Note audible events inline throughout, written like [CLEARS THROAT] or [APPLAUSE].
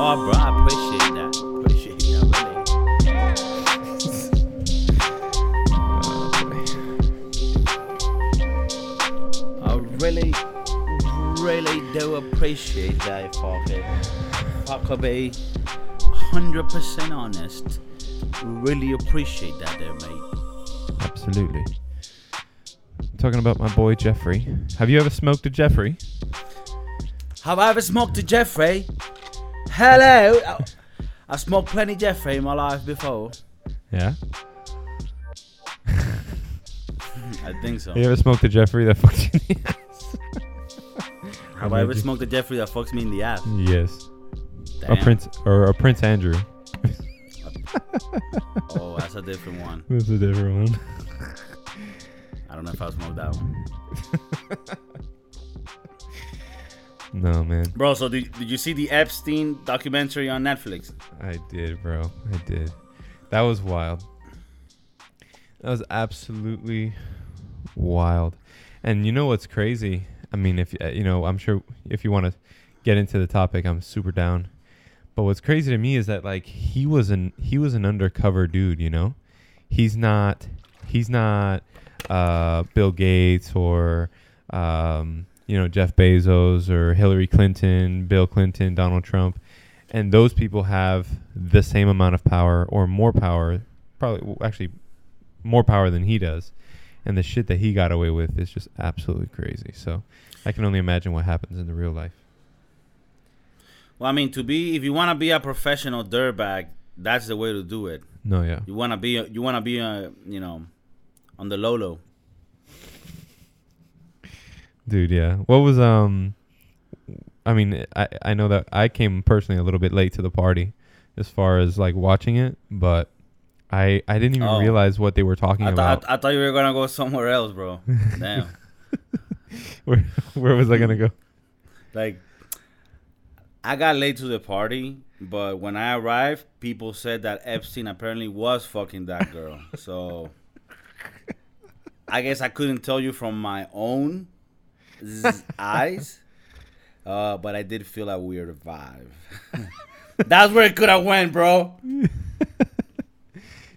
Oh, bro, I appreciate that. Appreciate that, really. I really, really do appreciate that, fucker. Fucker be 100% honest. Really appreciate that there, mate. Absolutely. talking about my boy Jeffrey. Have you ever smoked a Jeffrey? Have I ever smoked a Jeffrey? Hello. [LAUGHS] I- I smoked plenty Jeffrey in my life before. Yeah. I think so. You ever smoked a Jeffrey that fucked you in the ass? [LAUGHS] Have I ever smoked a Jeffrey that fucks me in the ass? Yes. Damn. A Prince or a Prince Andrew. [LAUGHS] Oh, that's a different one. That's a different one. I don't know if I smoked that one. No man. Bro, so did, did you see the Epstein documentary on Netflix? I did, bro. I did. That was wild. That was absolutely wild. And you know what's crazy? I mean, if uh, you know, I'm sure if you want to get into the topic, I'm super down. But what's crazy to me is that like he was an he was an undercover dude, you know? He's not he's not uh Bill Gates or um you know Jeff Bezos or Hillary Clinton, Bill Clinton, Donald Trump. And those people have the same amount of power or more power, probably well, actually more power than he does. And the shit that he got away with is just absolutely crazy. So I can only imagine what happens in the real life. Well, I mean, to be if you want to be a professional dirtbag, that's the way to do it. No, yeah. You want to be you want to be uh, you know on the low low. Dude, yeah. What was um I mean, I I know that I came personally a little bit late to the party as far as like watching it, but I I didn't even Oh. realize what they were talking I, about. thought I thought you were gonna go somewhere else, bro. [LAUGHS] Damn. [LAUGHS] where where was I going to go? like I got late to the party, but when I arrived, people said that Epstein apparently was fucking that girl. so I guess I couldn't tell you from my own eyes, uh, but I did feel a weird vibe. [LAUGHS] That's where it could have went, bro. [LAUGHS]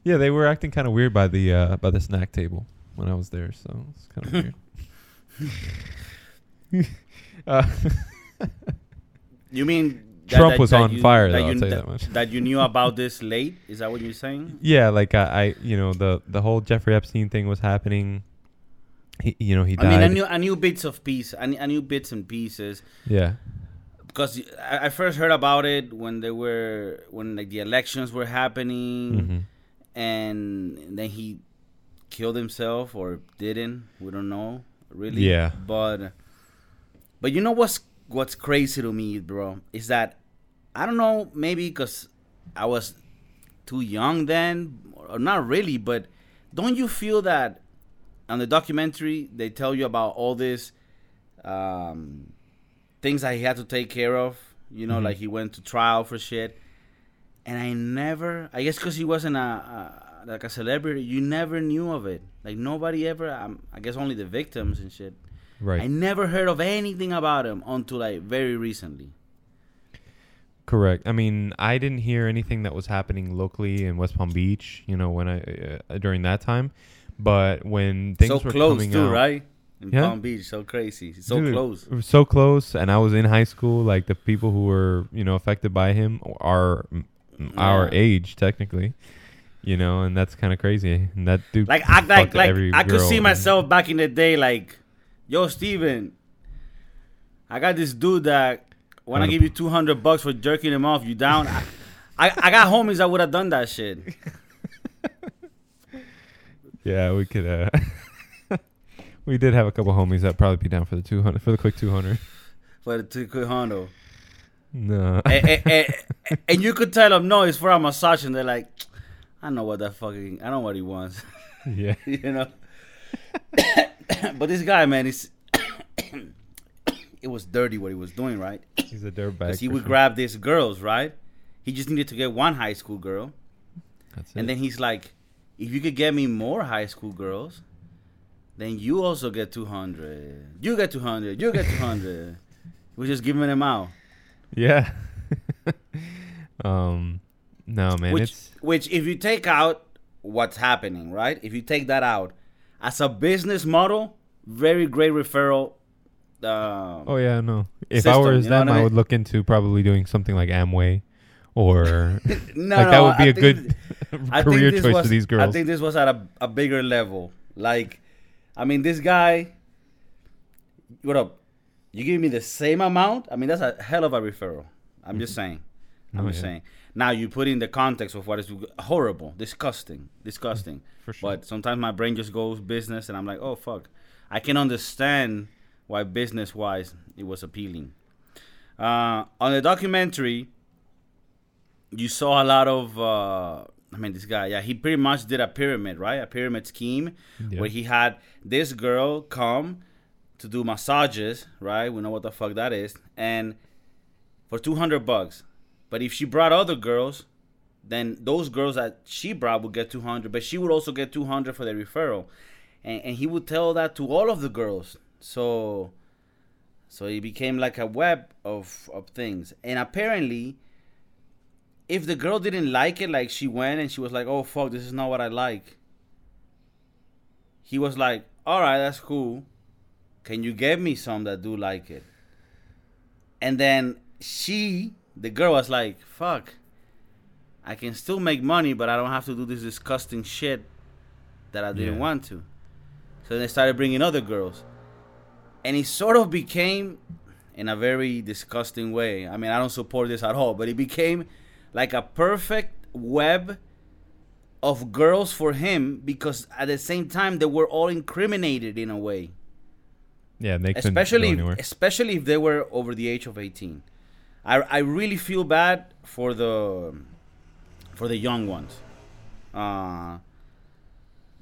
Yeah, they were acting kind of weird by the uh by the snack table when I was there, so it's kind of weird. [LAUGHS] uh, You mean that- Trump that- was that on you- fire, that though, I'll you, tell you that, that much. that you knew about this late? Is that what you're saying? yeah, like I, I you know the the whole Jeffrey Epstein thing was happening. He, you know, he I mean, I knew I knew bits of piece. I knew, I knew bits and pieces. yeah. because I, I first heard about it when they were when like the elections were happening, hmm and then he killed himself or didn't. We don't know really. Yeah. But but you know what's what's crazy to me, bro, is that I don't know maybe because I was too young then, or not really, but don't you feel that on the documentary they tell you about all this um, things that he had to take care of. You know, Mhm. like he went to trial for shit, and I never. I guess because he wasn't a, a like a celebrity, you never knew of it. Like nobody ever. Um, I guess only the victims and shit. Right. I never heard of anything about him until like very recently. Correct. I mean, I didn't hear anything that was happening locally in West Palm Beach. You know, when I uh, during that time, but when things so were close coming too, out, right? In Yeah. Palm Beach, so crazy, so Dude, close. so close, and I was in high school. Like the people who were you know affected by him are our Yeah. age technically. You know, and that's kind of crazy. And that dude, Like act like like I could see myself back in the day, like, yo, Steven, I got this dude that when I give you two hundred bucks for jerking him off, you down? I, I, I got homies that would have done that shit. [LAUGHS] Yeah, we could. uh [LAUGHS] We did have a couple homies that probably be down for the two hundred for the quick two hundred. For the two quick Hondo. No. and, and- and- and you could tell them no, it's for a massage, and they're like, I know what that fucking, I know what he wants, [LAUGHS] yeah. you know. [COUGHS] but this guy, man, is [COUGHS] it was dirty what he was doing, right? He's a dirtbag. Because he would sure. grab these girls, right? He just needed to get one high school girl, That's and it. then he's like, if you could get me more high school girls, then you also get two hundred. You get two hundred. You get two hundred. [LAUGHS] We're just giving them out. Yeah. [LAUGHS] um, no, man. which, it's which, if you take out what's happening, right? If you take that out, as a business model, very great referral. Uh, oh yeah, no. If I system, were you know them, I I would look into probably doing something like Amway, or [LAUGHS] no, like that would be I a good [LAUGHS] I career choice was, for these girls. I think this was at a, a bigger level. Like, I mean, this guy. What up? You give me the same amount? I mean, that's a hell of a referral. I'm just saying. I'm Oh, just yeah. saying. Now you put in the context of what is horrible, disgusting, disgusting. For sure. But sometimes my brain just goes business, and I'm like, oh fuck, I can understand why business wise it was appealing. Uh, on the documentary, you saw a lot of. Uh, I mean, this guy, yeah, he pretty much did a pyramid, right? A pyramid scheme Yeah. where he had this girl come to do massages, right? We know what the fuck that is, and for two hundred bucks. But if she brought other girls, then those girls that she brought would get two hundred, but she would also get two hundred for the referral, and and he would tell that to all of the girls. So, so it became like a web of of things, and apparently. If the girl didn't like it, like she went and she was like, "Oh fuck, this is not what I like," he was like, "All right, that's cool. Can you get me some that do like it?" And then she, the girl, was like, "Fuck, I can still make money, but I don't have to do this disgusting shit that I didn't Yeah. want to." So they started bringing other girls, and it sort of became, in a very disgusting way. I mean, I don't support this at all, but it became like a perfect web of girls for him because at the same time they were all incriminated in a way yeah, they couldn't go especially anywhere. especially if they were over the age of 18 i i really feel bad for the for the young ones uh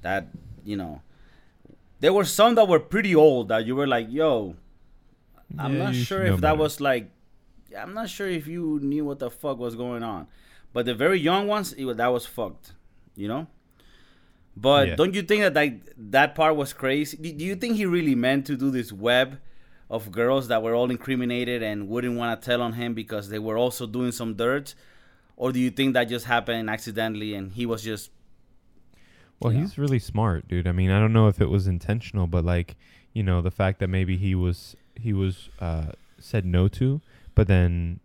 that you know there were some that were pretty old that you were like yo i'm Yeah, not sure if that better. was like i'm not sure if you knew what the fuck was going on but the very young ones it, that was fucked you know but Yeah. don't you think that like, that part was crazy? Do, you think he really meant to do this web of girls that were all incriminated and wouldn't want to tell on him because they were also doing some dirt? Or do you think that just happened accidentally and he was just Well, he's really smart, dude. I mean, I don't know if it was intentional, but like, you know, the fact that maybe he was he was uh, said no to, but then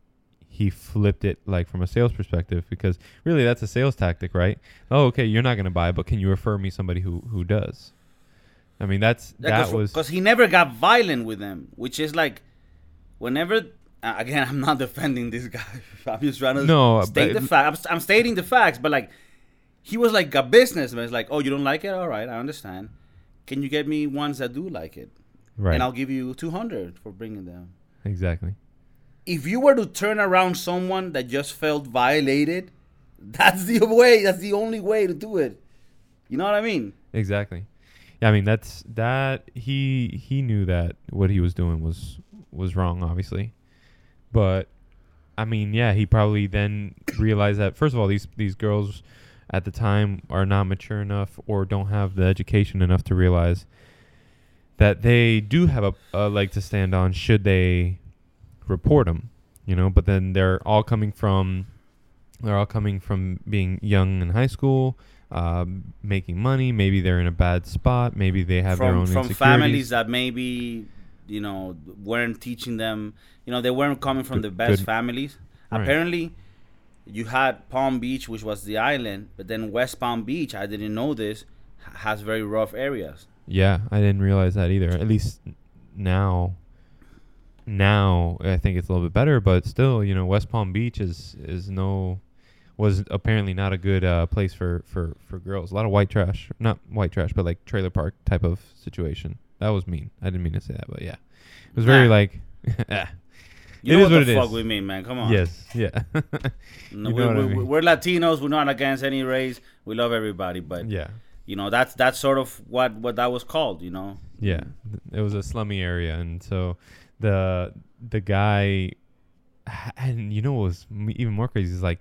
he flipped it like from a sales perspective because really that's a sales tactic, right? Oh, okay, you're not gonna buy, but can you refer me somebody who who does? I mean, that's that was because he never got violent with them, which is like whenever uh, again I'm not [LAUGHS] defending this guy. [LAUGHS] I'm just trying to No, state the fact. I'm, I'm stating the facts, but like he was like a businessman. It's like, oh, you don't like it? All right, I understand. Can you get me ones that do like it? right. And I'll give you 200 for bringing them. exactly. If you were to turn around someone that just felt violated, [LAUGHS] that's the way. That's the only way to do it. You know what I mean? Exactly. Yeah, I mean that's that he he knew that what he was doing was was wrong, obviously. But I mean, yeah, he probably then realized that first of all, these these girls at the time are not mature enough or don't have the education enough to realize that they do have a, a leg to stand on should they report them, you know. But then they're all coming from they're all coming from being young in high school, um, making money. Maybe they're in a bad spot. Maybe they have their own from families that maybe you know weren't teaching them. You know, they weren't coming from Good- the best good. families. Right. Apparently, you had Palm Beach, which was the island, but then West Palm Beach, I didn't know this, has very rough areas. Yeah, I didn't realize that either. At least now, now I think it's a little bit better, but still, you know, West Palm Beach is is no was apparently not a good uh, place for for for girls. A lot of white trash, not white trash, but like trailer park type of situation. That was mean. I didn't mean to say that, but yeah, it was very Nah. like. ah. [LAUGHS] You It know is what what the fuck is. we mean, man? Come on. Yes, yeah, [LAUGHS] No, we, know I mean. We're Latinos. We're not against any race. We love everybody, but yeah, you know that's that's sort of what what that was called. You know. yeah. It was a slummy area, and so the the guy, and you know what was even more crazy is like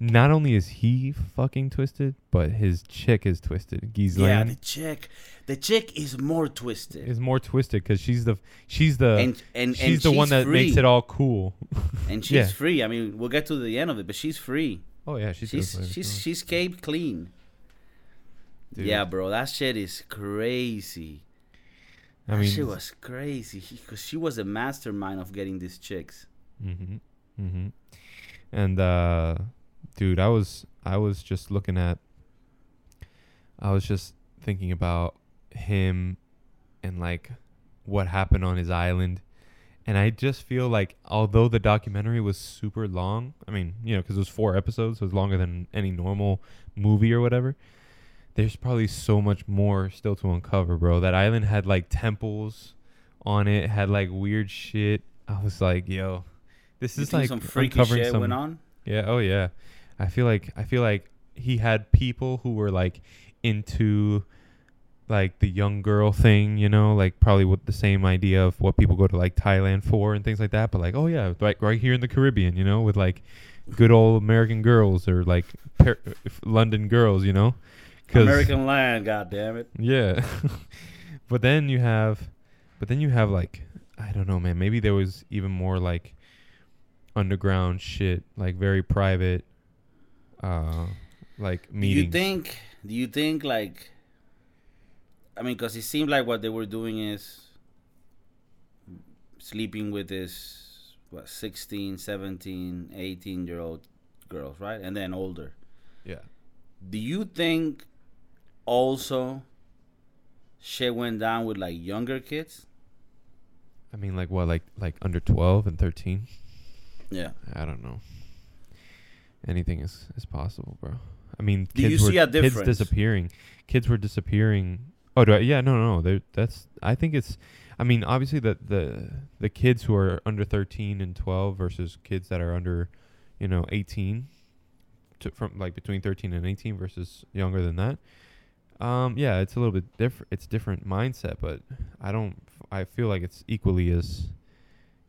not only is he fucking twisted, but his chick is twisted. Ghislaine Yeah, the chick, the chick is more twisted. is more twisted because she's the she's the and and she's and the one that free. makes it all cool. [LAUGHS] And she's Yeah. free. I mean, we'll get to the end of it, but she's free. Oh yeah, she's She's good. she's she's caved clean. Dude. Yeah, bro, that shit is crazy. I mean, shit was crazy because she was a mastermind of getting these chicks. Mm-hmm. Mm-hmm. And uh dude, I was I was just looking at I was just thinking about him and like what happened on his island. And I just feel like although the documentary was super long, I mean, you know, cuz it was 4 episodes, so it was longer than any normal movie or whatever. There's probably so much more still to uncover, bro. That island had like temples on it, had like weird shit. I was like, yo, this You is like some freaky shit some went on. yeah, oh yeah. I feel like I feel like he had people who were like into like the young girl thing, you know, like probably with the same idea of what people go to like Thailand for and things like that, but like oh yeah, like right here in the Caribbean, you know, with like good old American girls or like par- London girls, you know. American land, god damn it. yeah. [LAUGHS] but then you have but then you have like I don't know, man. Maybe there was even more like underground shit, like very private uh like media. Do you think? Do you think like? I mean, because it seemed like what they were doing is sleeping with this what 16, 17, 18 year old girls, right? And then older. Yeah. Do you think also shit went down with like younger kids? I mean like what like like under 12 and 13? Yeah. I don't know. Anything is is possible, bro. I mean, Do kids you were see a difference? kids disappearing. Kids were disappearing. Oh, do I, yeah, no, no, no. That's. I think it's. I mean, obviously, the the the kids who are under thirteen and twelve versus kids that are under, you know, eighteen, to, from like between thirteen and eighteen versus younger than that. Um, yeah, it's a little bit different. It's different mindset, but I don't. I feel like it's equally as.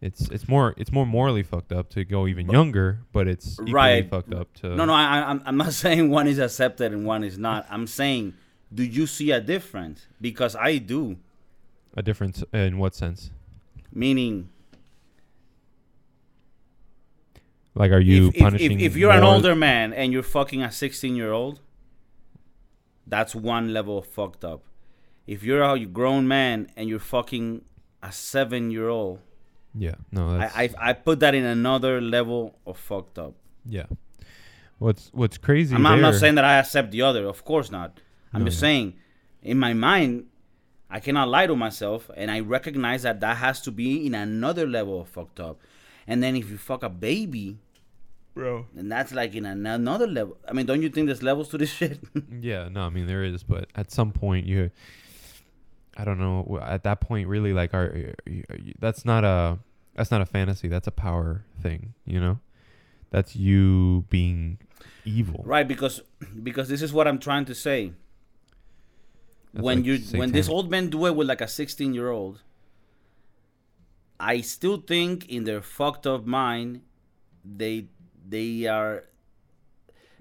It's it's more it's more morally fucked up to go even But- younger, but it's equally Right. fucked up to No, no, I, I'm- I'm not [LAUGHS] saying one is accepted and one is not. I'm saying, do you see a difference? Because I do. a difference in what sense? Meaning, Like, are you if, if, punishing? if, if you're an older man and you're fucking a 16 year old, that's one level of fucked up. If you're a grown man and you're fucking a seven year old, yeah, no, that's, I, I I put that in another level of fucked up. yeah. What's What's crazy? I'm not, I'm not saying that I accept the other. Of course not. I'm No, just no. saying, in my mind, I cannot lie to myself, and I recognize that that has to be in another level of fucked up. And then if you fuck a baby, bro. And that's like in an- another level. I mean, don't you think there's levels to this [LAUGHS] shit? Yeah, no, I mean there is, but at some point you, I don't know. At that point, really, like, are, are you- are you- that's not a that's not a fantasy. That's a power thing. You know, that's you being evil. right? Because because this is what I'm trying to say. That's when like you when this old men do it with like a 16 year old, I still think in their fucked up mind, they they are.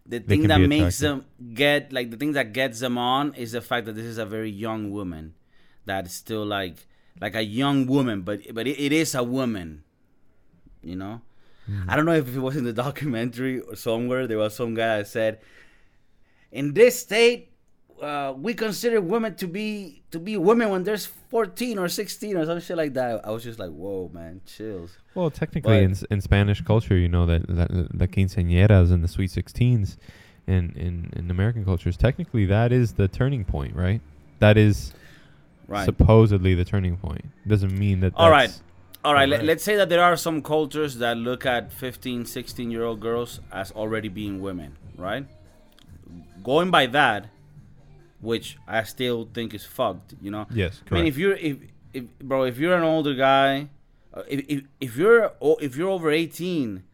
The They thing that makes attractive. them get like the thing that gets them on is the fact that this is a very young woman, that is still like like a young woman, but but it, it is a woman, you know. Mm-hmm. I don't know if it was in the [LAUGHS] documentary or somewhere. There was some guy that said, "In this state, uh, we consider women to be to be women when there's 14 or 16 or some shit like that." I was just like, "Whoa, man, chills." Well, technically, But- in, in Spanish culture, you know that, that the quinceañeras and the sweet sixteens, in, in in American cultures, technically that is the turning point, right? That is Right. supposedly the turning point. Doesn't mean that. All right. All right, let, Alright. let's say that there are some cultures that look at 15, 16 year old girls as already being women, right? Going by that, which I still think is fucked, you know? Yes, correct. I mean, if you're if, if bro, if you're an older guy, uh, if, if if you're if you're over eighteen,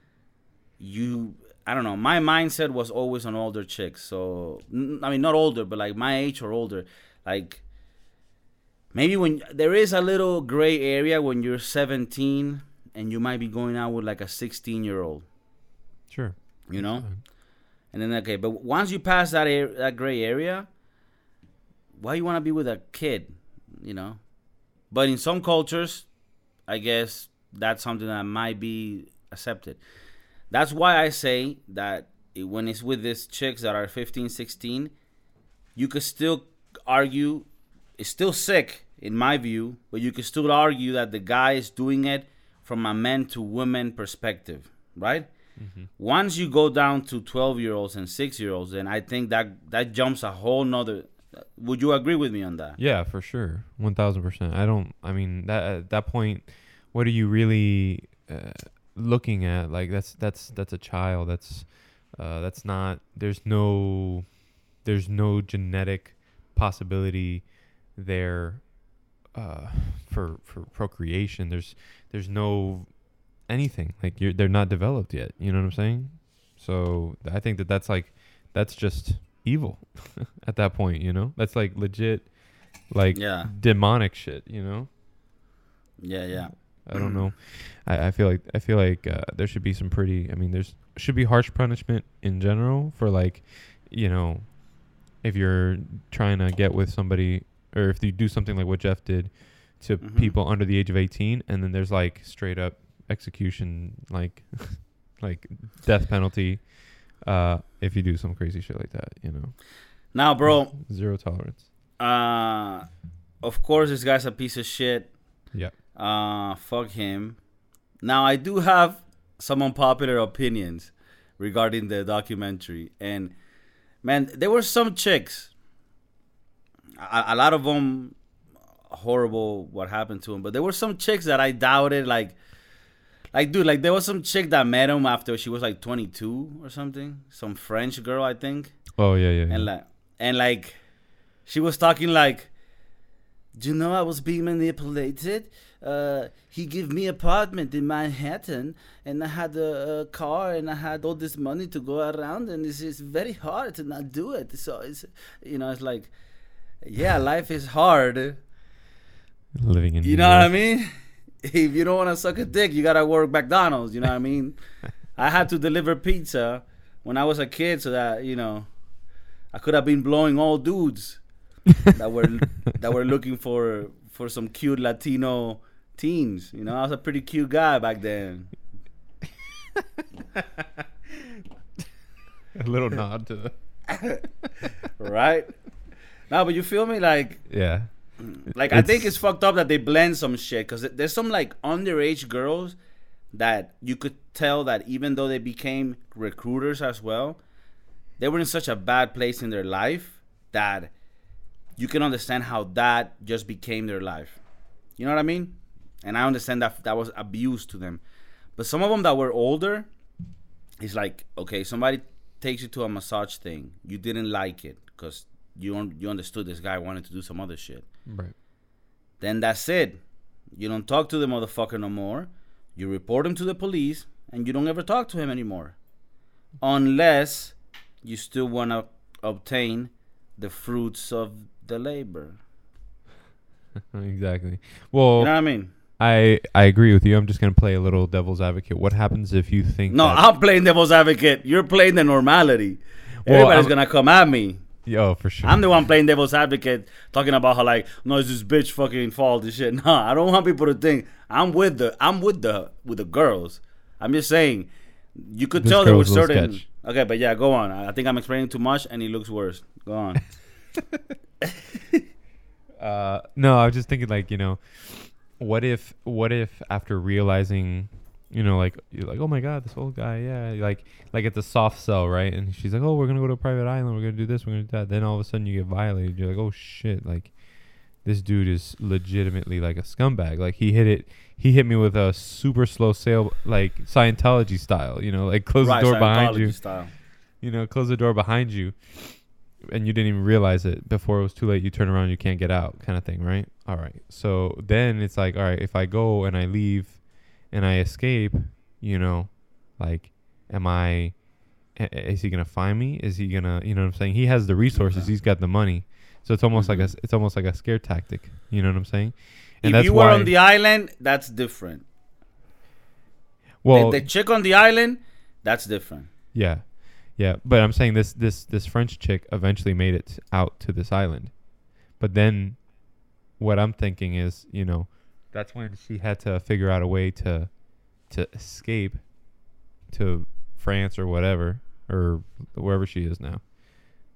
you I don't know. My mindset was always on older chicks. So n- I mean, not older, but like my age or older. Like maybe when there is a little gray area when you're seventeen and you might be going out with like a sixteen year old. sure. You know. And then okay, but once you pass that ar- that gray area, why you want to be with a kid, you know? But in some cultures, I guess that's something that might be accepted. That's why I say that it- when it's with these chicks that are 15, 16, you could still argue it's still sick in my view, but you could still argue that the guy is doing it from a man to woman perspective, right? Mm-hmm. Once you go down to 12 year olds and 6 year olds, then I think that that jumps a whole nother. Would you agree with me on that? Yeah, for sure, one thousand percent. I don't. I mean, that at that point, what are you really uh, looking at? Like that's that's that's a child. That's uh, that's not. There's no, there's no genetic possibility there uh, for for procreation. There's there's no anything like they're not developed yet. You know what I'm saying? So I think that that's like that's just evil [LAUGHS] at that point. You know, that's like legit, like Yeah. demonic shit. You know. Yeah, yeah. I don't know. I, I feel like I feel like uh, there should be some pretty. I mean, there's should be harsh punishment in general for like, you know, if you're trying to get with somebody or if you do something like what Jeff did to Mhm. people under the age of 18, and then there's like straight up execution, like [LAUGHS] like death penalty, uh, if you do some crazy shit like that. You know, Now, bro, [LAUGHS] zero tolerance. uh, of course, this guy's a piece of shit. Yeah. Uh, fuck him. Now, I do have some unpopular opinions regarding the documentary, and man, there were some chicks. A, a lot of them horrible what happened to him, but there were some chicks that I doubted. Like, like dude, like there was some chick that met him after she was like 22 or something. Some French girl, I think Oh yeah, yeah. yeah. and like and like she was talking like do you know i was being manipulated uh he gave me apartment in manhattan and i had a, a car and i had all this money to go around and it's, it's very hard to not do it so it's you know it's like yeah life is hard Living in you know what i mean [LAUGHS] if you don't want to suck a dick you gotta work mcdonald's you know what i mean [LAUGHS] i had to deliver pizza when i was a kid so that you know I could have been blowing all dudes that were [LAUGHS] that were looking for for some cute Latino teens. You know, I was a pretty cute guy back then. A little nod to the Right? No, but you feel me? Like, yeah. [CLEARS THROAT] like I think It's- fucked up that they blend some shit because there's some like underage girls that you could tell that even though they became recruiters as well, they were in such a bad place in their life that you can understand how that just became their life. You know what I mean? And I understand that that was abuse to them. But some of them that were older, it's like, okay, somebody takes you to a massage thing. You didn't like it because you un- you understood this guy wanted to do some other shit. Right. Then that's it. You don't talk to the motherfucker no more. You report him to the police, and you don't ever talk to him anymore, unless you still want to obtain the fruits of the labor. [LAUGHS] exactly. Well, You know what I mean? I I agree with you. I'm just gonna play a little devil's advocate. What happens if you think? No, I'm playing devil's advocate. You're playing the normality. Well, Everybody's gonna come at me. Oh for sure. I'm the one playing devil's advocate, talking about how like, no, it's this bitch fucking fault and shit. [LAUGHS] No, I don't want people to think I'm with the I'm with the with the girls. I'm just saying, you could This tell there girl was was a little certain. sketch. Okay, but yeah, go on. I I think I'm explaining too much, and it looks worse. Go on. [LAUGHS] [LAUGHS] Uh, no, I was just thinking like you know, what if what if after realizing, you know, like you're like oh my god, this old guy, yeah, like like it's a soft sell, right? And she's like, oh, we're gonna go to a private island, we're gonna do this, we're gonna do that. Then all of a sudden you get violated. You're like, oh shit, like this dude is legitimately like a scumbag. Like he hit it. He hit me with a super slow sail, like Scientology style. You know, like close right, the door behind Scientology you. Style. you know, close the door behind you, and you didn't even realize it before it was too late. You turn around, you can't get out, kind of thing, right? All right. So then it's like, all right, if I go and I leave, and I escape, you know, like, am I? Is he gonna find me? Is he gonna, you know, what I'm saying? He has the resources. Yeah. He's got the money. So it's almost like a, Mhm. it's almost like a scare tactic. You know what I'm saying? And if that's you were why. on the island, that's different. well, the, the chick on the island, that's different. Yeah. Yeah, but I'm saying this this this French chick eventually made it out to this island, but then what I'm thinking is, you know, that's when she had to figure out a way to to escape to France or whatever or wherever she is now.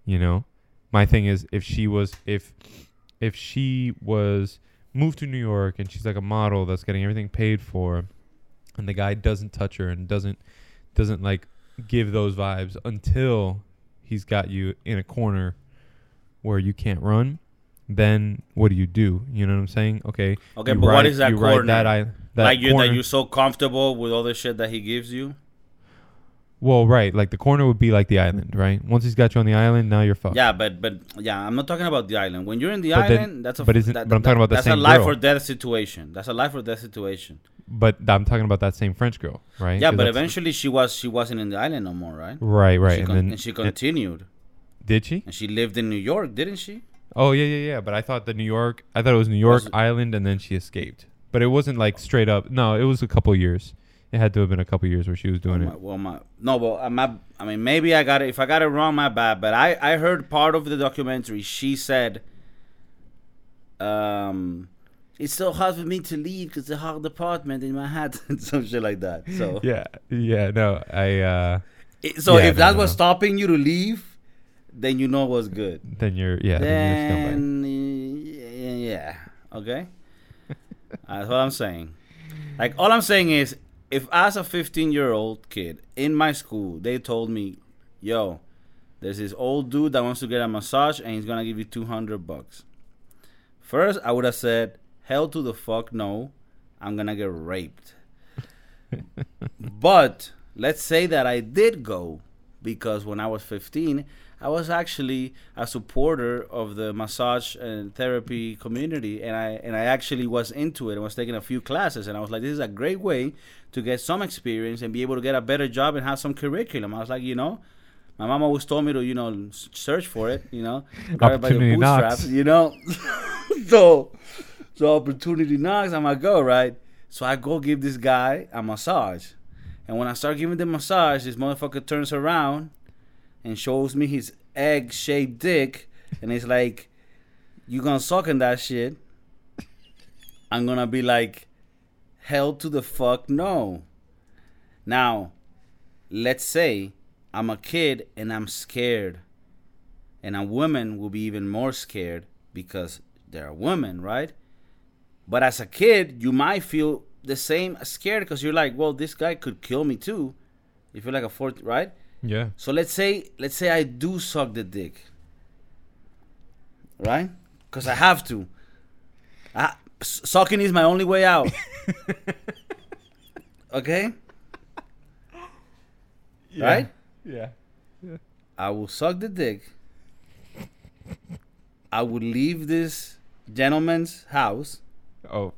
You know, my thing is if she was if if she was moved to New York and she's like a model that's getting everything paid for, and the guy doesn't touch her and doesn't doesn't like give those vibes until he's got you in a corner where you can't run, then what do you do? You know what I'm saying? Okay. Okay, but what ride- is that corner? That I, that like you corner. that you're so comfortable with all the shit that he gives you. well, right. Like the corner would be like the island, right? Once he's got you on the island, now you're fucked. Yeah, but but yeah, I'm not talking about the island. When you're in the But then- island, that's a but isn't- that- but I'm talking about the that's same a life girl. or death situation. That's a life or death situation. But I'm talking about that same French girl, right? Yeah, but eventually she was she wasn't in the island no more, right? Right, right. She And con- then and she continued, did she? and she lived in New York, didn't she? Oh yeah, yeah, yeah. But I thought the New York. I thought it was New York Was it- Island, and then she escaped. But it wasn't like straight up. No, it was a couple years. It had to have been a couple years where she was doing it. my, well, my no, but uh, my, I mean, maybe I got it. If I got it wrong, my bad. But I, I heard part of the documentary. She said, um, it's so hard for me to leave because the hard department in Manhattan, [LAUGHS] some shit like that. So, Yeah, yeah. No, I. uh it- so Yeah, if no, that no, was no. stopping you to leave, then you know what's good. Then you're yeah. Then, you're. Then y- yeah, okay. [LAUGHS] That's what I'm saying. Like all I'm saying is, if as a 15 year old kid in my school, they told me, "Yo, there's this old dude that wants to get a massage and he's gonna give you 200 bucks." First, I would have said, "Hell to the fuck no, I'm gonna get raped." [LAUGHS] but let's say that I did go because when I was 15, I was actually a supporter of the massage and therapy community, and I and I actually was into it. I was taking a few classes, and I was like, "This is a great way to get some experience and be able to get a better job and have some curriculum." I was like, you know, my mom always told me to, you know, search for it, you know, [LAUGHS] grab it by the Opportunity knocks. bootstraps, you know. [LAUGHS] so, so opportunity knocks. I'm like, go right. So I go give this guy a massage, and when I start giving the massage, this motherfucker turns around and shows me his egg-shaped dick, and it's like, "You gonna suck in that shit?" I'm gonna be like, "Hell to the fuck no." Now, let's say I'm a kid and I'm scared, and a woman will be even more scared because they're a woman, right? But as a kid, you might feel the same scared because you're like, well, this guy could kill me too. If You feel like a fourth, right? Yeah. So let's say let's say I do suck the dick, right? Because I have to. I, sucking is my only way out. [LAUGHS] okay, right? Yeah. I will suck the dick. I would leave this gentleman's house, Oh,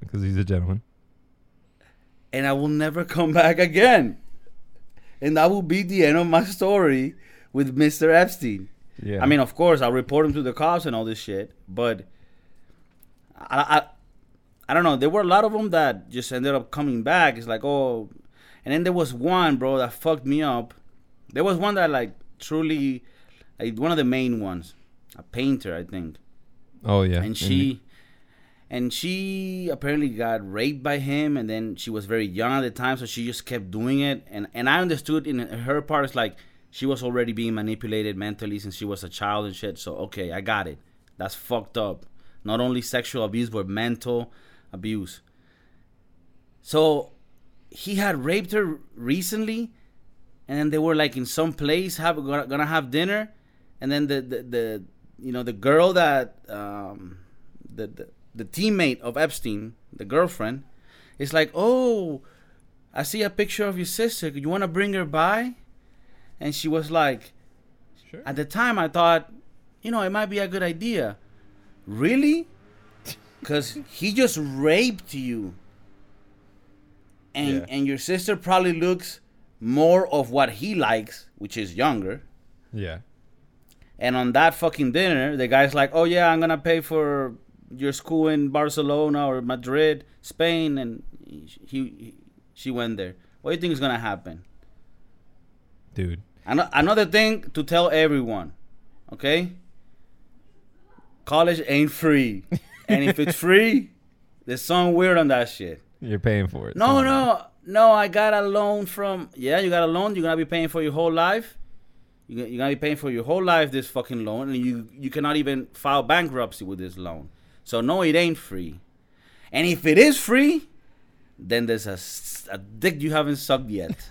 because he's a gentleman. and I will never come back again. And that will be the end of my story with Mr. Epstein. Yeah. I mean, of course, I'll report him to the cops and all this shit, but I, I, I don't know. There were a lot of them that just ended up coming back. It's like, oh, and then there was one, bro, that fucked me up. There was one that like truly, like one of the main ones, a painter, I think, Oh yeah. and she, and she apparently got raped by him, and then she was very young at the time, so she just kept doing it, and and I understood in her part, it's like she was already being manipulated mentally since she was a child and shit. So okay, I got it. That's fucked up. Not only sexual abuse, but mental abuse. So he had raped her recently, and then they were like in some place have gonna, gonna have dinner, and then the, the the you know the girl that um the, the the teammate of Epstein, the girlfriend, is like, oh, I see a picture of your sister. You want to bring her by? And she was like, Sure. at the time I thought, you know, it might be a good idea. Really? [LAUGHS] Because he just raped you. And Yeah. and your sister probably looks more of what he likes, which is younger. Yeah. And on that fucking dinner, the guy's like, "Oh yeah, I'm gonna pay for your school in Barcelona or Madrid, Spain," and he, he she went there. What do you think is gonna happen? Dude. Ano- Another thing to tell everyone, okay? College ain't free, [LAUGHS] and if it's free, there's something weird on that shit. You're paying for it. No, no, no. I got a loan from. Yeah, you got a loan. You're gonna be paying for your whole life. You you're gonna be paying for your whole life this fucking loan, and you you cannot even file bankruptcy with this loan. So no, it ain't free. And if it is free, then there's a dick you haven't sucked yet.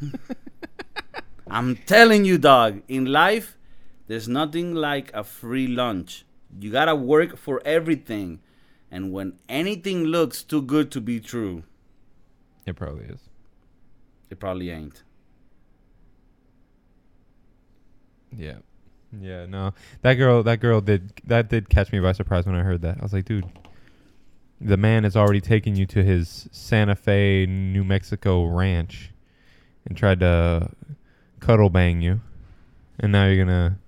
[LAUGHS] I'm telling you, dog. In life, there's nothing like a free lunch. You gotta work for everything. And when anything looks too good to be true, It probably is. it probably ain't. Yeah. Yeah, no. That girl that girl did that did catch me by surprise when I heard that. I was like, dude, the man has already taken you to his Santa Fe, New Mexico ranch and tried to cuddle bang you. And now you're gonna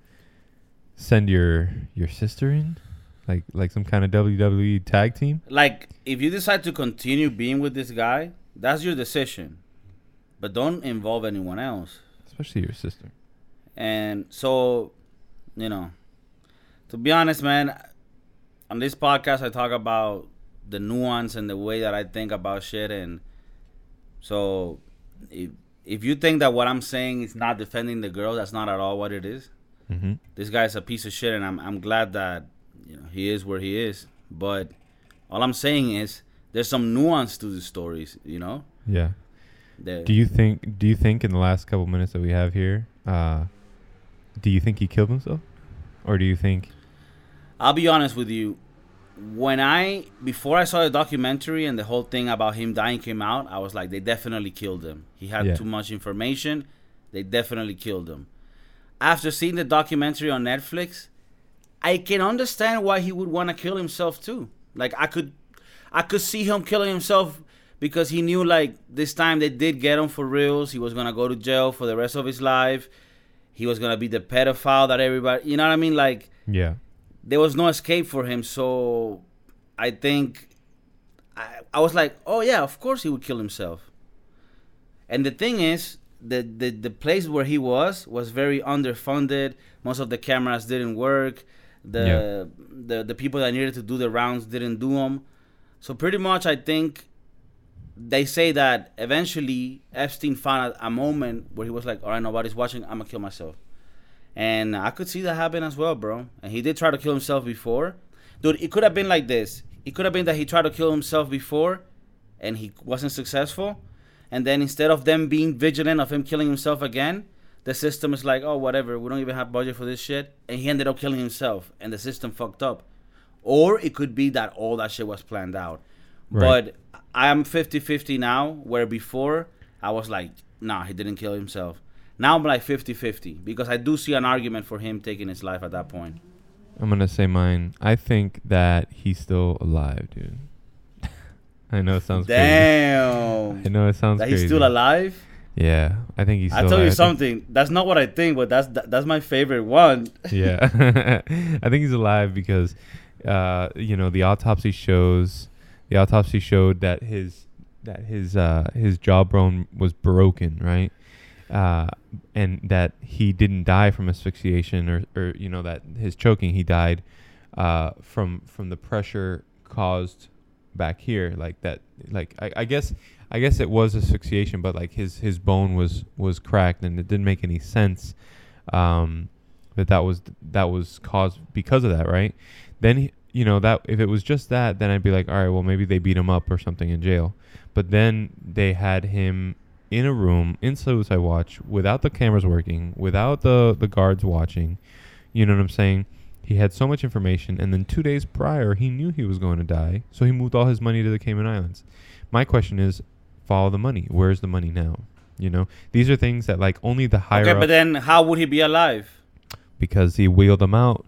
send your your sister in? Like like some kind of WWE tag team? Like, if you decide to continue being with this guy, that's your decision. But don't involve anyone else. Especially your sister. And so, you know, to be honest, man, on this podcast, I talk about the nuance and the way that I think about shit. And so, if, if you think that what I'm saying is not defending the girl, that's not at all what it is. Mm-hmm. This guy's a piece of shit, and I'm, I'm glad that, you know, he is where he is. But all I'm saying is there's some nuance to the stories, you know? Yeah. The, Do you think do you think in the last couple minutes that we have here, uh do you think he killed himself? Or do you think I'll be honest with you. When I before I saw the documentary and the whole thing about him dying came out, I was like, they definitely killed him. He had Yeah. too much information. They definitely killed him. After seeing the documentary on Netflix, I can understand why he would want to kill himself too. Like I could, I could see him killing himself because he knew like this time they did get him for reals. He was gonna go to jail for the rest of his life. He was gonna be the pedophile that everybody, you know what I mean? Like Yeah. there was no escape for him. So I think I, I was like, oh yeah, of course he would kill himself. And the thing is, the, the the place where he was was very underfunded. Most of the cameras didn't work. The the the people that needed to do the rounds didn't do them. So pretty much, I think they say that eventually Epstein found a, moment where he was like, all right, nobody's watching. I'm gonna kill myself. And I could see that happen as well, bro. And he did try to kill himself before. Dude, it could have been like this. It could have been that he tried to kill himself before and he wasn't successful. And then instead of them being vigilant of him killing himself again, the system is like, oh, whatever, we don't even have budget for this shit. And he ended up killing himself and the system fucked up. Or it could be that all that shit was planned out. Right. But I'm 50 50 now, where before I was like, nah, he didn't kill himself. Now I'm like 50 50 because I do see an argument for him taking his life at that point. I'm gonna say mine. I think that he's still alive, dude. [LAUGHS] I know it sounds crazy. I know it sounds That crazy. he's still alive? Yeah, I think he's. I'll Still tell you alive. I think- something. That's not what I think, but that's that, that's my favorite one. [LAUGHS] yeah, [LAUGHS] I think he's alive because, uh, you know, the autopsy shows, the autopsy showed that his that his uh, his jawbone was broken, right, uh, and that he didn't die from asphyxiation or, or you know that his choking, he died uh, from from the pressure caused back here, like that, like I, I guess. I guess it was asphyxiation, but like his his bone was was cracked, and it didn't make any sense. Um, that that was that was caused because of that, right? Then he, you know that if it was just that, then I'd be like, all right, well maybe they beat him up or something in jail. But then they had him in a room in Suicide Watch without the cameras working, without the the guards watching. You know what I'm saying? He had so much information, and then two days prior, he knew he was going to die, so he moved all his money to the Cayman Islands. My question is, follow the money. Where's the money now? You know, these are things that like only the higher Okay, but then how would he be alive? because he wheeled them out,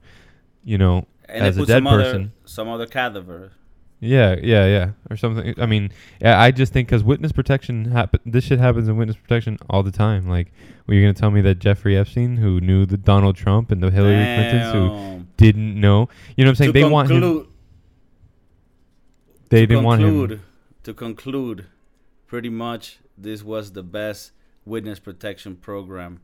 you know, And as they a dead some other person. some other cadaver. Yeah, yeah, yeah, or something. I mean, yeah, I just think because witness protection happen, this shit happens in witness protection all the time. Like, were you gonna tell me that Jeffrey Epstein, who knew the Donald Trump and the Hillary Clintons, who didn't know, you know what I'm saying? To they want him. They didn't want him. To conclude, pretty much this was the best witness protection program